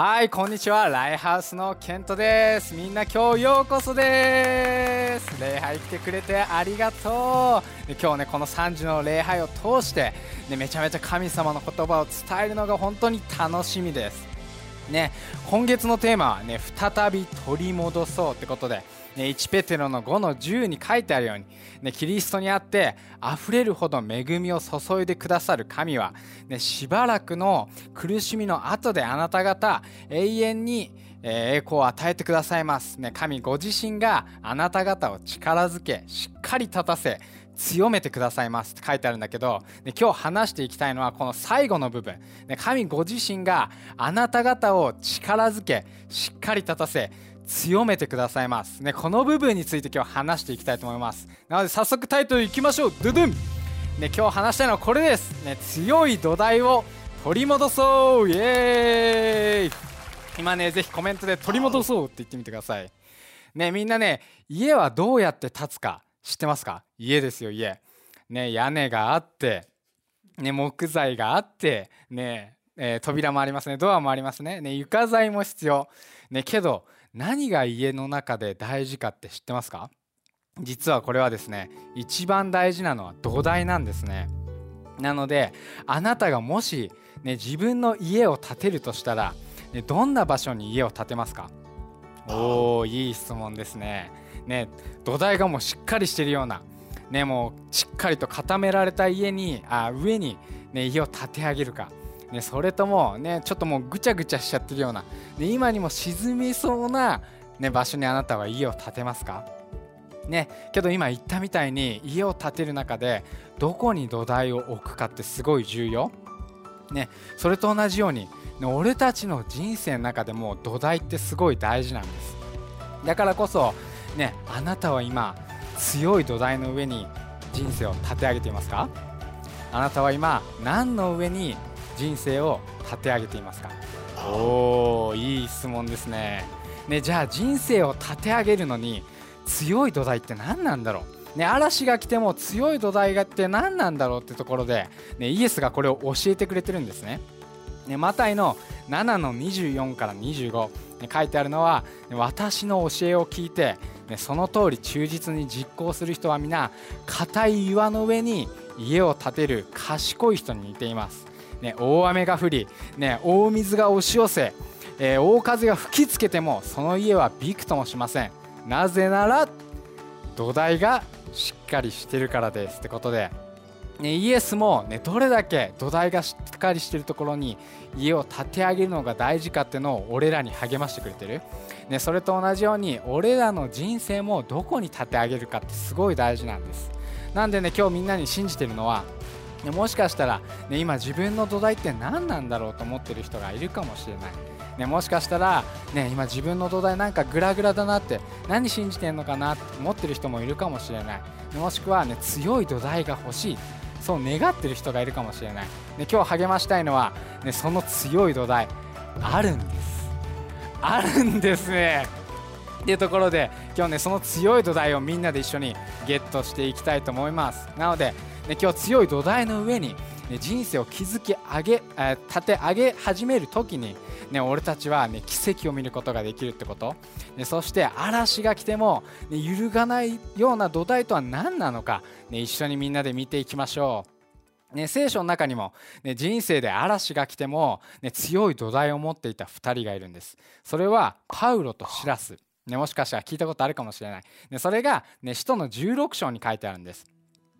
はいこんにちは。ライハウスのケントです。みんな今日ようこそです。礼拝来てくれてありがとう。で今日ねこの3時の礼拝を通して、ね、めちゃめちゃ神様の言葉を伝えるのが本当に楽しみです。ね今月のテーマはね再び取り戻そうってことでね、1ペテロの5の10に書いてあるように、ね、キリストにあって溢れるほど恵みを注いでくださる神は、ね、しばらくの苦しみの後であなた方永遠に栄光を与えてくださいます、ね、神ご自身があなた方を力づけしっかり立たせ強めてくださいます。って書いてあるんだけど、ね、今日話していきたいのはこの最後の部分、ね、神ご自身があなた方を力づけしっかり立たせ強めてくださいます。ねこの部分について今日話していきたいと思います。なので早速タイトルいきましょう。ドゥドゥン。ね今日話したいのはこれです。ね強い土台を取り戻そう。イエーイ。今ねぜひコメントで取り戻そうって言ってみてください。ねみんなね家はどうやって建つか知ってますか？家ですよ家。ね屋根があってね木材があってねえー、扉もありますねドアもありますね。ね床材も必要。ねけど何が家の中で大事かって知ってますか？実はこれはですね一番大事なのは土台なんですね。なのであなたがもし、ね、自分の家を建てるとしたら、ね、どんな場所に家を建てますか？おーいい質問ですね。ね土台がもうしっかりしてるようなねもうしっかりと固められた家にあ上に、ね、家を建て上げるか。ね、それとも、ね、ちょっともうぐちゃぐちゃしちゃってるような、ね、今にも沈みそうな、ね、場所にあなたは家を建てますか？ね、けど今言ったみたいに家を建てる中でどこに土台を置くかってすごい重要、ね、それと同じように、ね、俺たちの人生の中でも土台ってすごい大事なんです。だからこそ、ね、あなたは今強い土台の上に人生を立て上げていますか？あなたは今何の上に人生を立て上げていますか？おおいい質問ですねねじゃあ人生を立て上げるのに強い土台って何なんだろう？ね、嵐が来ても強い土台がって何なんだろうってところで、ね、イエスがこれを教えてくれてるんですね。ねマタイの7の24から25、ね、書いてあるのは、ね、私の教えを聞いて、ね、その通り忠実に実行する人は皆硬い岩の上に家を建てる賢い人に似ています。ね、大雨が降り、ね、大水が押し寄せ、えー、大風が吹きつけてもその家はびくともしません。なぜなら土台がしっかりしてるからですってことで、ね、イエスも、ね、どれだけ土台がしっかりしてるところに家を建て上げるのが大事かっていうのを俺らに励ましてくれてる、ね、それと同じように俺らの人生もどこに建て上げるかってすごい大事なんです。なんでね今日みんなに信じてるのはね、もしかしたら、ね、今自分の土台って何なんだろうと思ってる人がいるかもしれない、ね、もしかしたら、ね、今自分の土台なんかグラグラだなって何信じてんのかなって思ってる人もいるかもしれない、もしくは、ね、強い土台が欲しい。そう願ってる人がいるかもしれない、ね、今日励ましたいのは、ね、その強い土台。あるんです。あるんですね。っていうところで今日ねその強い土台をみんなで一緒にゲットしていきたいと思います。なので、今日強い土台の上に、人生を築き上げ、立て上げ始める時に、ね、俺たちは、奇跡を見ることができるってこと、そして嵐が来ても、揺るがないような土台とは何なのか、一緒にみんなで見ていきましょう。ね、聖書の中にも、ね、人生で嵐が来ても、ね、強い土台を持っていた2人がいるんです。それはパウロとシラス。ね、もしかしたら聞いたことあるかもしれない。ね、それが、ね、使徒の16章に書いてあるんです。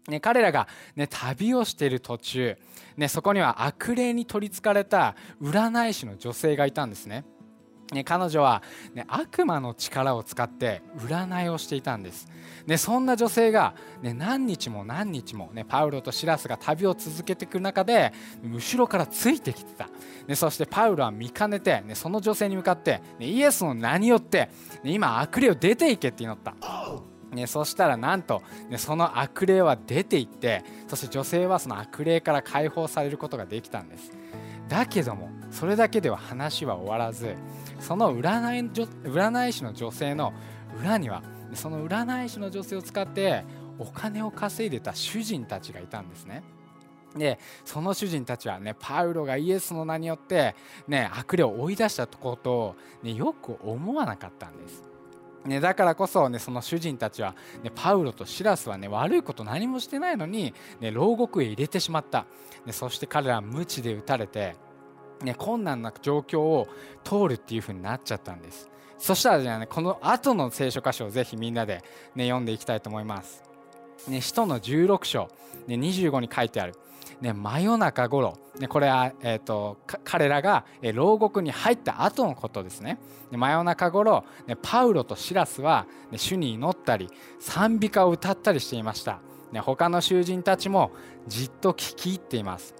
ね、彼らが、ね、旅をしている途中、ね、そこには悪霊に取りつかれた占い師の女性がいたんですね。ね、彼女は、ね、悪魔の力を使って占いをしていたんです。ね、そんな女性が、ね、何日も何日も、ね、パウロとシラスが旅を続けていく中で後ろからついてきてた、ね、そしてパウロは見かねて、ね、その女性に向かって、ね、イエスの名によって、ね、今悪霊を出ていけって祈った。ね、そしたらなんと、ね、その悪霊は出ていってそして女性はその悪霊から解放されることができたんですだけどもそれだけでは話は終わらずその占い占い師の女性の裏にはその占い師の女性を使ってお金を稼いでた主人たちがいたんですねでその主人たちはねパウロがイエスの名によってね悪霊を追い出したことを、ね、よく思わなかったんです。ね、だからこそ、ね、その主人たちは、ね、パウロとシラスは、ね、悪いこと何もしてないのに、ね、牢獄へ入れてしまった、ね、そして彼らは無知で打たれて、ね、困難な状況を通るっていう風になっちゃったんです。そしたらじゃあ、ね、この後の聖書箇所をぜひみんなで、ね、読んでいきたいと思います、ね、使徒の16章、ね、25に書いてあるね、真夜中頃、ね、これは、えーと、彼らが、牢獄に入った後のことですね。真夜中頃、ね、パウロとシラスは、ね、主に祈ったり賛美歌を歌ったりしていました。ね、他の囚人たちもじっと聞き入っています。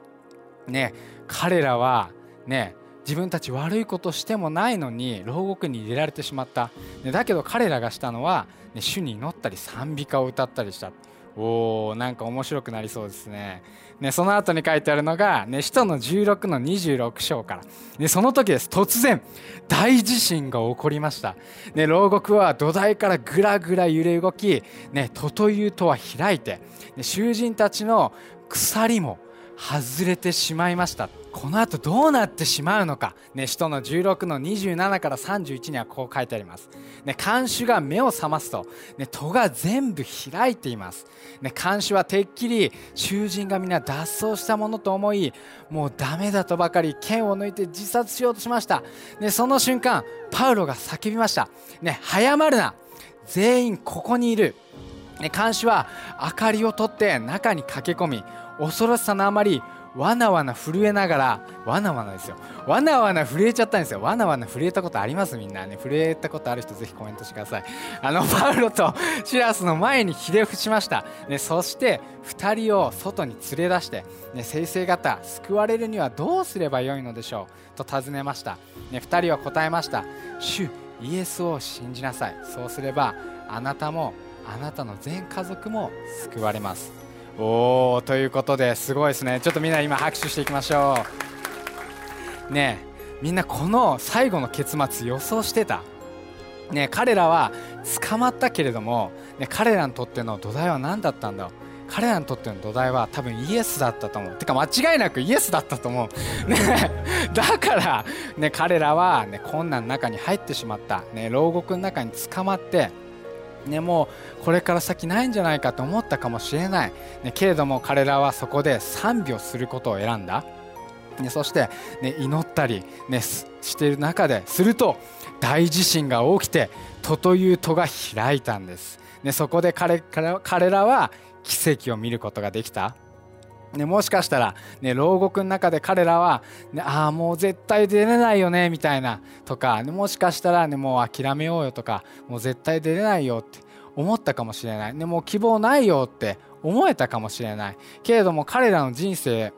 ね、彼らは、ね、自分たち悪いことしてもないのに牢獄に入れられてしまった。だけど彼らがしたのは、主に祈ったり賛美歌を歌ったりした。おーなんか面白くなりそうですね。ねその後に書いてあるのが、ね、使徒の16の26章から。ね、その時です。突然、大地震が起こりました。ね、牢獄は土台からぐらぐら揺れ動き、ね、とというとは開いて、ね、囚人たちの鎖も外れてしまいましたこの後どうなってしまうのか、ね、使徒の16の27から31にはこう書いてあります、ね、看守が目を覚ますと、ね、戸が全部開いています、ね、看守はてっきり囚人が皆脱走したものと思いもうダメだとばかり剣を抜いて自殺しようとしました、ね、その瞬間パウロが叫びました、ね、早まるな。全員ここにいる。ね、監視は明かりを取って中に駆け込み恐ろしさのあまりわなわな震えながらわなわなですよ。わなわな震えちゃったんですよ。わなわな震えたことあります？みんなね。震えたことある人ぜひコメントしてください。あの パウロとシラスの前にひれ伏しました、ね、そして2人を外に連れ出して、ね、先生方救われるにはどうすればよいのでしょう？と尋ねました、ね、2人は答えました。主イエスを信じなさい。そうすればあなたもあなたの全家族も救われます。おおということですごいですね。ちょっとみんな今拍手していきましょう。ねみんなこの最後の結末予想してた？ね彼らは捕まったけれども、ね、彼らにとっての土台は何だったんだ？ろう彼らにとっての土台は多分イエスだったと思う。てか間違いなくイエスだったと思う、ね、だから、ね、彼らは、ね、困難の中に入ってしまった、ね、牢獄の中に捕まってね、もうこれから先ないんじゃないかと思ったかもしれない、ね、けれども彼らはそこで賛美をすることを選んだ、ね、そして、ね、祈ったり、ね、している中ですると大地震が起きて戸という戸が開いたんです、ね、そこで彼彼らは奇跡を見ることができた。ね、もしかしたら、ね、牢獄の中で彼らは、ね、ああもう絶対出れないよねみたいなとか、ね、もしかしたら、ね、もう諦めようよとかもう絶対出れないよって思ったかもしれない、ね、もう希望ないよって思えたかもしれない。けれども彼らの人生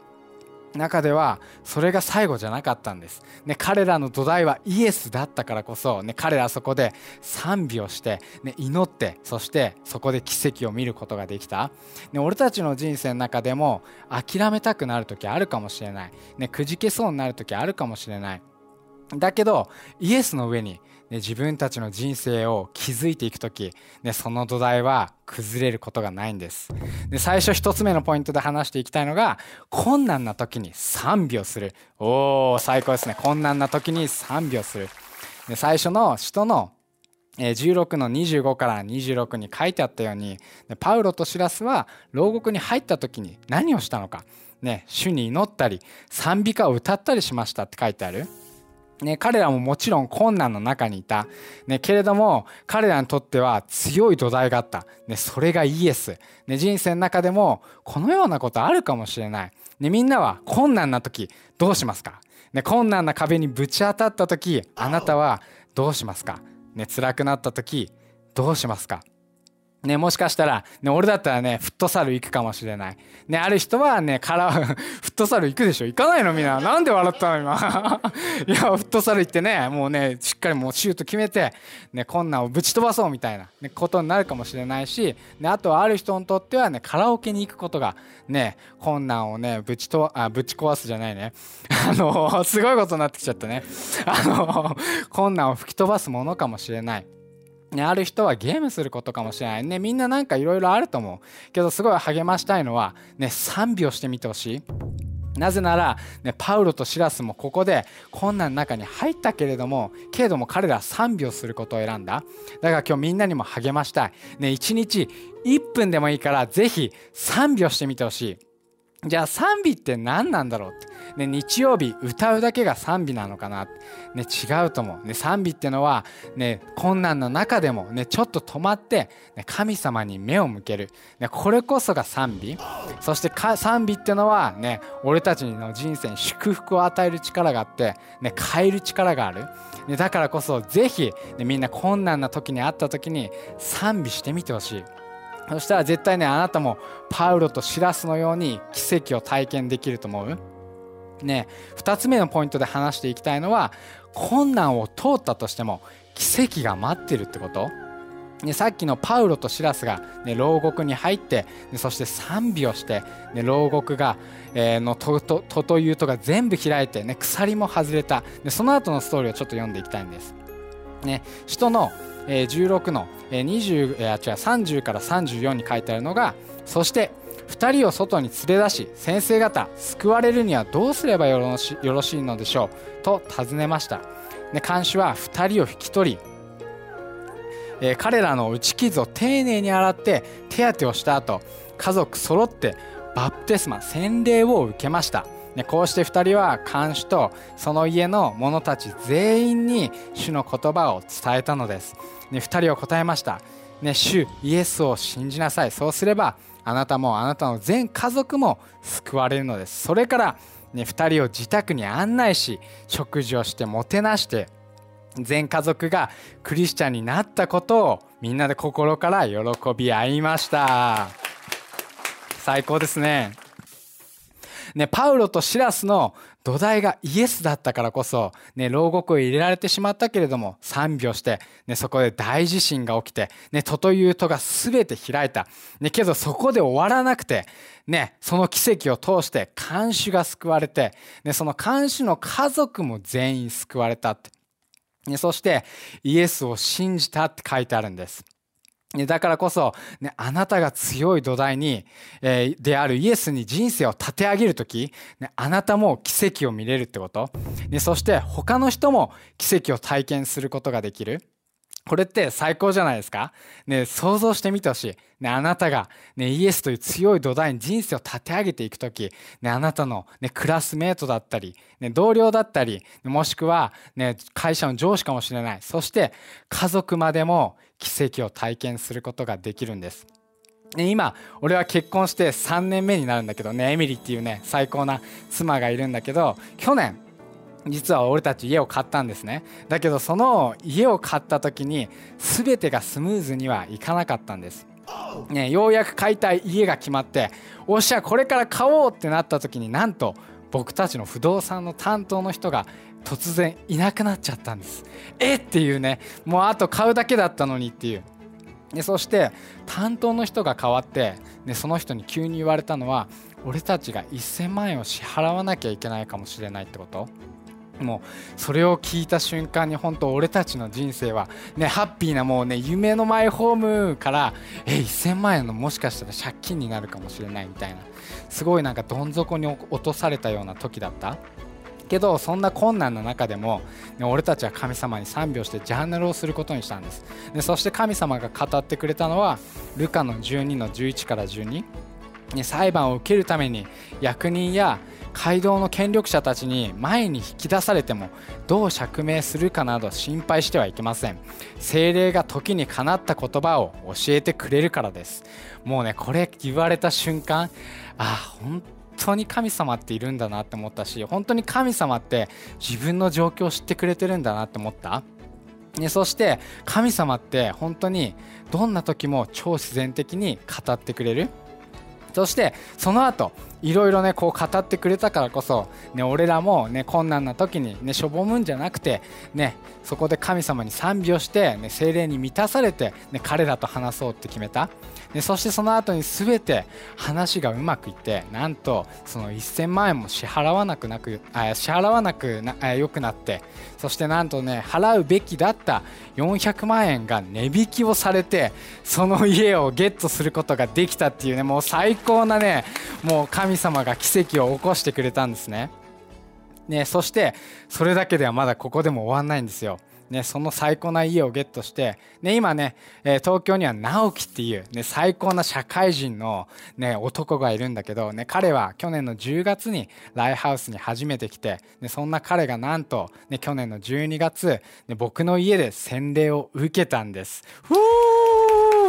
中ではそれが最後じゃなかったんです、ね、彼らの土台はイエスだったからこそ、ね、彼らはそこで賛美をして、ね、祈ってそしてそこで奇跡を見ることができた、ね、俺たちの人生の中でも諦めたくなる時あるかもしれない、ね、くじけそうになる時あるかもしれない。だけどイエスの上にね、自分たちの人生を築いていく時、ね、その土台は崩れることがないんです。で最初1つ目のポイントで話していきたいのが困難な時に賛美をする。おお最高ですね。困難な時に賛美をする。で最初の使徒の16の25から26に書いてあったようにパウロとシラスは牢獄に入った時に何をしたのか、ね、主に祈ったり賛美歌を歌ったりしましたって書いてある。ね、彼らももちろん困難の中にいた、ね、けれども彼らにとっては強い土台があった、ね、それがイエス、ね、人生の中でもこのようなことあるかもしれない、ね、みんなは困難な時どうしますか、ね、困難な壁にぶち当たった時あなたはどうしますか、ね、辛くなった時どうしますか？ね、もしかしたら、ね、俺だったらね、フットサル行くかもしれない。ね、ある人はね、から、フットサル行くでしょ行かないのみんな。なんで笑ったの今。いや、フットサル行ってね、もうね、しっかりもうシュート決めて、ね、困難をぶち飛ばそうみたいな、ね、ことになるかもしれないし、ね、あとはある人にとってはね、カラオケに行くことが、ね、困難をね、ぶちと、あ、ぶち壊すじゃないね。あの、すごいことになってきちゃったね。あの、困難を吹き飛ばすものかもしれない。ね、ある人はゲームすることかもしれないね。みんななんかいろいろあると思う。けどすごい励ましたいのはね賛美をしてみてほしい。なぜなら、ね、パウロとシラスもここで困難の中に入ったけれどもけれども彼らは賛美をすることを選んだ。だから今日みんなにも励ましたい、ね、1日1分でもいいからぜひ賛美をしてみてほしい。じゃあ賛美って何なんだろうって、ね、日曜日歌うだけが賛美なのかな、ね、違うと思う、ね、賛美ってのは、ね、困難の中でも、ね、ちょっと止まって、ね、神様に目を向ける、ね、これこそが賛美。そして賛美ってのは、ね、俺たちの人生に祝福を与える力があって、ね、変える力がある、ね、だからこそぜひ、ね、みんな困難な時にあった時に賛美してみてほしい。そしたら絶対ねあなたもパウロとシラスのように奇跡を体験できると思う?ね2つ目のポイントで話していきたいのは困難を通ったとしても奇跡が待ってるってこと?ね、さっきのパウロとシラスが、ね、牢獄に入って、ね、そして賛美をして、ね、牢獄が、えー、の戸ととというとが全部開いて、ね、鎖も外れた。でその後のストーリーをちょっと読んでいきたいんです。ね、人のえ16の、え20、えー、違う30から34に書いてあるのがそして2人を外に連れ出し先生方救われるにはどうすればよろしよろしいのでしょうと尋ねました、で看守は2人を引き取り、えー、彼らの打ち傷を丁寧に洗って手当てをした後家族揃ってバプテスマ洗礼を受けました。ね、こうして2人は看守とその家の者たち全員に主の言葉を伝えたのです、ね、2人は答えました、ね、主イエスを信じなさい。そうすればあなたもあなたの全家族も救われるのです。それから、ね、2人を自宅に案内し食事をしてもてなして全家族がクリスチャンになったことをみんなで心から喜び合いました。最高ですね。ね、パウロとシラスの土台がイエスだったからこそ、ね、牢獄を入れられてしまったけれども、賛美をして、ね、そこで大地震が起きて、ね、戸という戸が全て開いた。ね、けどそこで終わらなくて、ね、その奇跡を通して看守が救われて、ね、その看守の家族も全員救われたって。ね、そしてイエスを信じたって書いてあるんです。だからこそ、ね、あなたが強い土台に、えー、であるイエスに人生を立て上げるとき、ね、あなたも奇跡を見れるってこと、ね、そして他の人も奇跡を体験することができる。これって最高じゃないですか？ね、想像してみてほしい。ね、あなたが、ね、イエスという強い土台に人生を立て上げていくとき、ね、あなたの、ね、クラスメートだったり、ね、同僚だったり、もしくは、ね、会社の上司かもしれない。そして、家族までも奇跡を体験することができるんです。ね、今俺は結婚して3年目になるんだけどねエミリーっていうね最高な妻がいるんだけど去年実は俺たち家を買ったんですね。だけどその家を買った時に全てがスムーズにはいかなかったんです、ね、ようやく買いたい家が決まっておっしゃこれから買おうってなった時になんと僕たちの不動産の担当の人が突然いなくなっちゃったんです。えっていうねもうあと買うだけだったのにっていう。でそして担当の人が変わって、ね、その人に急に言われたのは俺たちが1000万円を支払わなきゃいけないかもしれないってこと。もうそれを聞いた瞬間に本当俺たちの人生はねハッピーなもうね夢のマイホームからえ1000万円のもしかしたら借金になるかもしれないみたいなすごいなんかどん底に落とされたような時だった。けどそんな困難な中でも、ね、俺たちは神様に賛美をしてジャーナルをすることにしたんです。でそして神様が語ってくれたのはルカの12の11から12、ね、裁判を受けるために役人や街道の権力者たちに前に引き出されてもどう釈明するかなど心配してはいけません。精霊が時にかなった言葉を教えてくれるからです。もうねこれ言われた瞬間あ本当に神様っているんだなって思ったし本当に神様って自分の状況を知ってくれてるんだなって思った。ね、そして神様って本当にどんな時も超自然的に語ってくれる。そしてその後いろいろねこう語ってくれたからこそ、ね、俺らも、ね、困難な時に、ね、しょぼむんじゃなくて、ね、そこで神様に賛美をして、ね、精霊に満たされて、ね、彼らと話そうって決めた。でそしてその後に全て話がうまくいってなんとその1000万円も支払わなくなくあ支払わなくなよくなってそしてなんとね払うべきだった400万円が値引きをされてその家をゲットすることができたっていうねもう最高なねもう神神様が奇跡を起こしてくれたんですね。ねそしてそれだけではまだここでも終わんないんですよ。ね、その最高な家をゲットして、ね、今ね、え、東京には直樹っていう、ね、最高な社会人の、ね、男がいるんだけど、ね、彼は去年の10月にライハウスに初めて来て、ね、そんな彼がなんと、ね、去年の12月、ね、僕の家で洗礼を受けたんです。ふ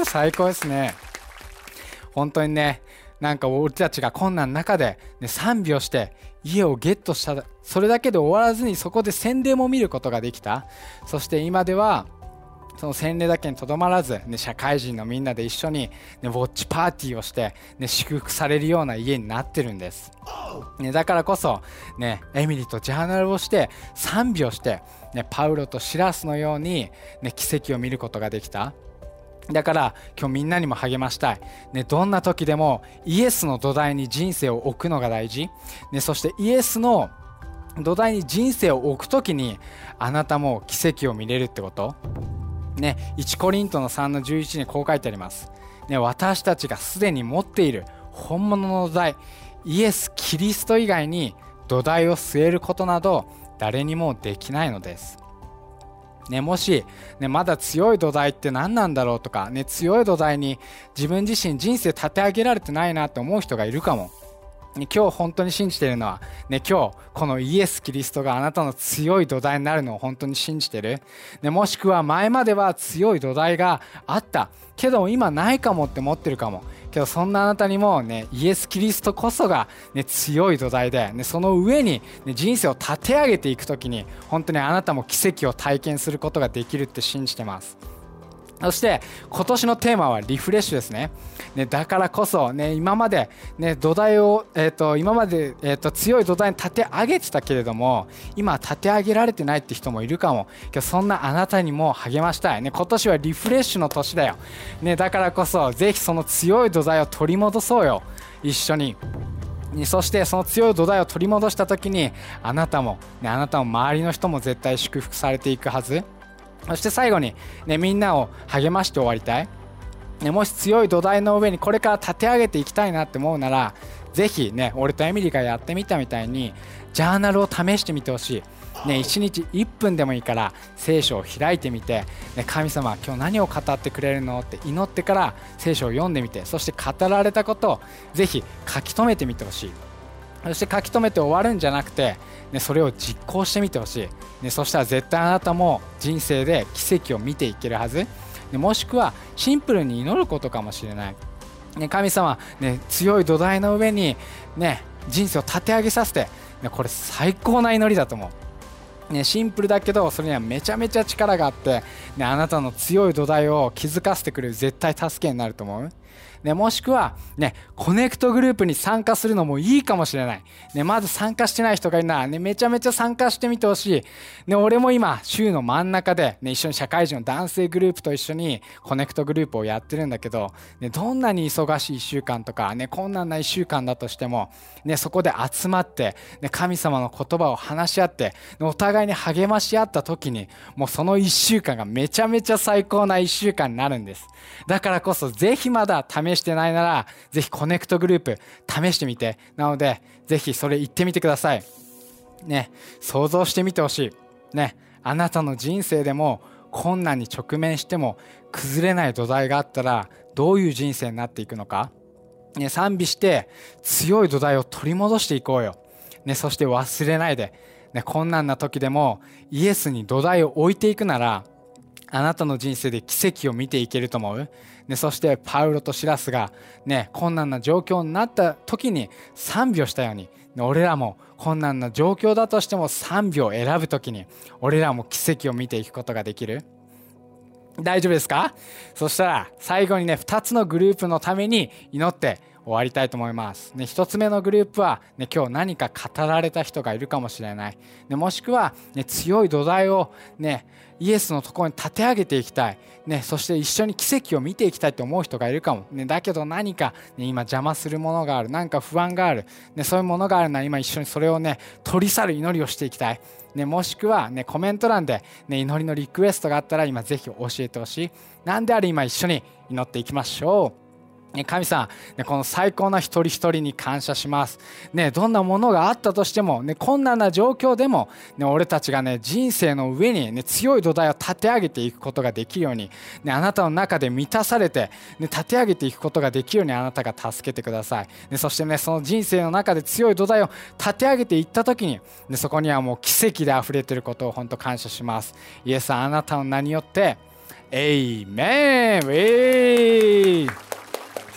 ー最高ですね。本当にね、なんか俺たちが困難の中で、ね、賛美をして家をゲットしたそれだけで終わらずにそこで洗礼も見ることができた。そして今ではその洗礼だけにとどまらず、ね、社会人のみんなで一緒に、ね、ウォッチパーティーをして、ね、祝福されるような家になってるんです、ね、だからこそ、ね、エミリーとジャーナルをして賛美をして、ね、パウロとシラスのように、ね、奇跡を見ることができた。だから今日みんなにも励ましたい、ね、どんな時でもイエスの土台に人生を置くのが大事、ね、そしてイエスの土台に人生を置く時にあなたも奇跡を見れるってこと。ね1コリントの3の11にこう書いてあります、ね、私たちがすでに持っている本物の土台イエス・キリスト以外に土台を据えることなど誰にもできないのです。ね、もし、ね、まだ強い土台って何なんだろうとか、ね、強い土台に自分自身人生立て上げられてないなって思う人がいるかも。ね、今日本当に信じているのは、ね、今日このイエス・キリストがあなたの強い土台になるのを本当に信じてる、ね、もしくは前までは強い土台があったけど今ないかもって思ってるかもけどそんなあなたにもねイエス・キリストこそが、ね、強い土台で、ね、その上に、ね、人生を立て上げていく時に本当にあなたも奇跡を体験することができるって信じてます。そして今年のテーマはリフレッシュですね。ねだからこそ、ね、今まで、ね、土台を、えーと、今まで、えーと、強い土台に立て上げてたけれども今立て上げられてないって人もいるかもけどそんなあなたにも励ましたい、ね、今年はリフレッシュの年だよ、ね、だからこそぜひその強い土台を取り戻そうよ一緒に。そしてその強い土台を取り戻した時にあなたも、ね、あなたも周りの人も絶対祝福されていくはず。そして最後に、ね、みんなを励まして終わりたい、ね、もし強い土台の上にこれから立て上げていきたいなって思うならぜひね俺とエミリーがやってみたみたいにジャーナルを試してみてほしい。ね、1日1分でもいいから聖書を開いてみて、ね、神様今日何を語ってくれるのって祈ってから聖書を読んでみてそして語られたことをぜひ書き留めてみてほしいそして書き留めて終わるんじゃなくてね、それを実行してみてほしい、ね、そしたら絶対あなたも人生で奇跡を見ていけるはず、ね、もしくはシンプルに祈ることかもしれない、ね、神様、ね、強い土台の上に、ね、人生を立て上げさせて、ね、これ最高な祈りだと思う、ね、シンプルだけどそれにはめちゃめちゃ力があって、ね、あなたの強い土台を築かせてくれる絶対助けになると思う。ね、もしくは、ね、コネクトグループに参加するのもいいかもしれない。ね、まず参加してない人がいるなら、ね、めちゃめちゃ参加してみてほしい。ね、俺も今、週の真ん中で、ね、一緒に社会人の男性グループと一緒にコネクトグループをやってるんだけど、ね、どんなに忙しい1週間とか、ね、困難な1週間だとしても、ね、そこで集まって、ね、神様の言葉を話し合って、お互いに励まし合った時に、もうその1週間がめちゃめちゃ最高な1週間になるんです。だからこそ、ぜひまだ試してないなら、ぜひコネクトグループ試してみて。なので、ぜひそれ言ってみてください。ね、想像してみてほしい。ね、あなたの人生でも困難に直面しても崩れない土台があったらどういう人生になっていくのか、ね、賛美して強い土台を取り戻していこうよ、ね、そして忘れないで、ね、困難な時でもイエスに土台を置いていくならあなたの人生で奇跡を見ていけると思う、ね、そしてパウロとシラスが、ね、困難な状況になった時に賛美をしたように俺らも困難な状況だとしても賛美を選ぶ時に俺らも奇跡を見ていくことができる。大丈夫ですか？そしたら最後にね2つのグループのために祈って終わりたいと思います。ね、1つ目のグループは、ね、今日何か語られた人がいるかもしれない。ね、もしくは、ね、強い土台を、ね、イエスのところに立て上げていきたい、ね、そして一緒に奇跡を見ていきたいと思う人がいるかも、ね、だけど何か、ね、今邪魔するものがある。何か不安がある、ね、そういうものがあるなら今一緒にそれをね取り去る祈りをしていきたい、ね、もしくは、ね、コメント欄で、ね、祈りのリクエストがあったら今ぜひ教えてほしい。何であれ今一緒に祈っていきましょう。神様、ね、この最高な一人一人に感謝します。ね、どんなものがあったとしても、ね、困難な状況でも、ね、俺たちがね、人生の上に、ね、強い土台を立て上げていくことができるように、ね、あなたの中で満たされて、ね、立て上げていくことができるようにあなたが助けてください。ね、そしてね、その人生の中で強い土台を立て上げていった時に、ね、そこにはもう奇跡で溢れていることを本当感謝します。イエスあなたの名によって、エイメンウェイ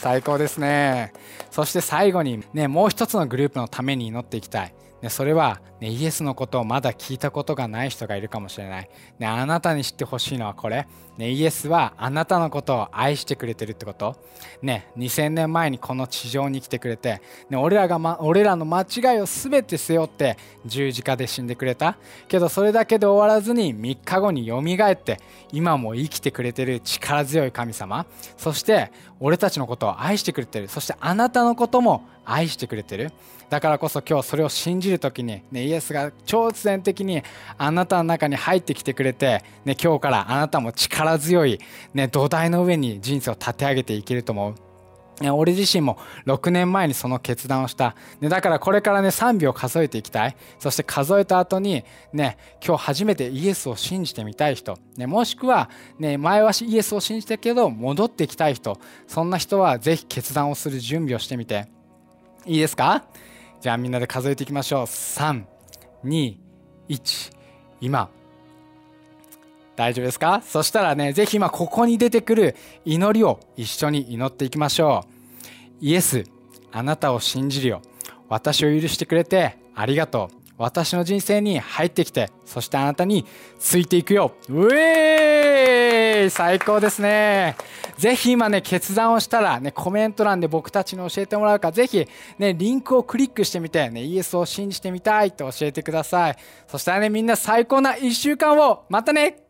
最高ですね。そして最後にねもう一つのグループのために祈っていきたい。ね、それは、ね、イエスのことをまだ聞いたことがない人がいるかもしれない。ね、あなたに知ってほしいのはこれ、ね、イエスはあなたのことを愛してくれてるってこと。ね、2000年前にこの地上に来てくれて、ね、俺らが、ま、俺らの間違いを全て背負って十字架で死んでくれた。けどそれだけで終わらずに3日後によみがえって今も生きてくれてる力強い神様。そして俺たちのことを愛してくれてる。そしてあなたのことも愛してくれてる。だからこそ今日それを信じる時に、ね、イエスが超自然的にあなたの中に入ってきてくれて、ね、今日からあなたも力強い、ね、土台の上に人生を立て上げていけると思う。俺自身も6年前にその決断をした。ねだからこれからね3秒数えていきたい。そして数えた後にね、今日初めてイエスを信じてみたい人。ね、もしくはね、前はイエスを信じたけど戻ってきたい人。そんな人はぜひ決断をする準備をしてみて。いいですか？じゃあみんなで数えていきましょう。321今。大丈夫ですか？そしたらねぜひ今ここに出てくる祈りを一緒に祈っていきましょう。イエスあなたを信じるよ。私を許してくれてありがとう。私の人生に入ってきてそしてあなたについていくよ。うえー最高ですね。ぜひ今ね決断をしたらねコメント欄で僕たちに教えてもらうか。ぜひねリンクをクリックしてみてねイエスを信じてみたいと教えてください。そしたらねみんな最高な1週間をまたね。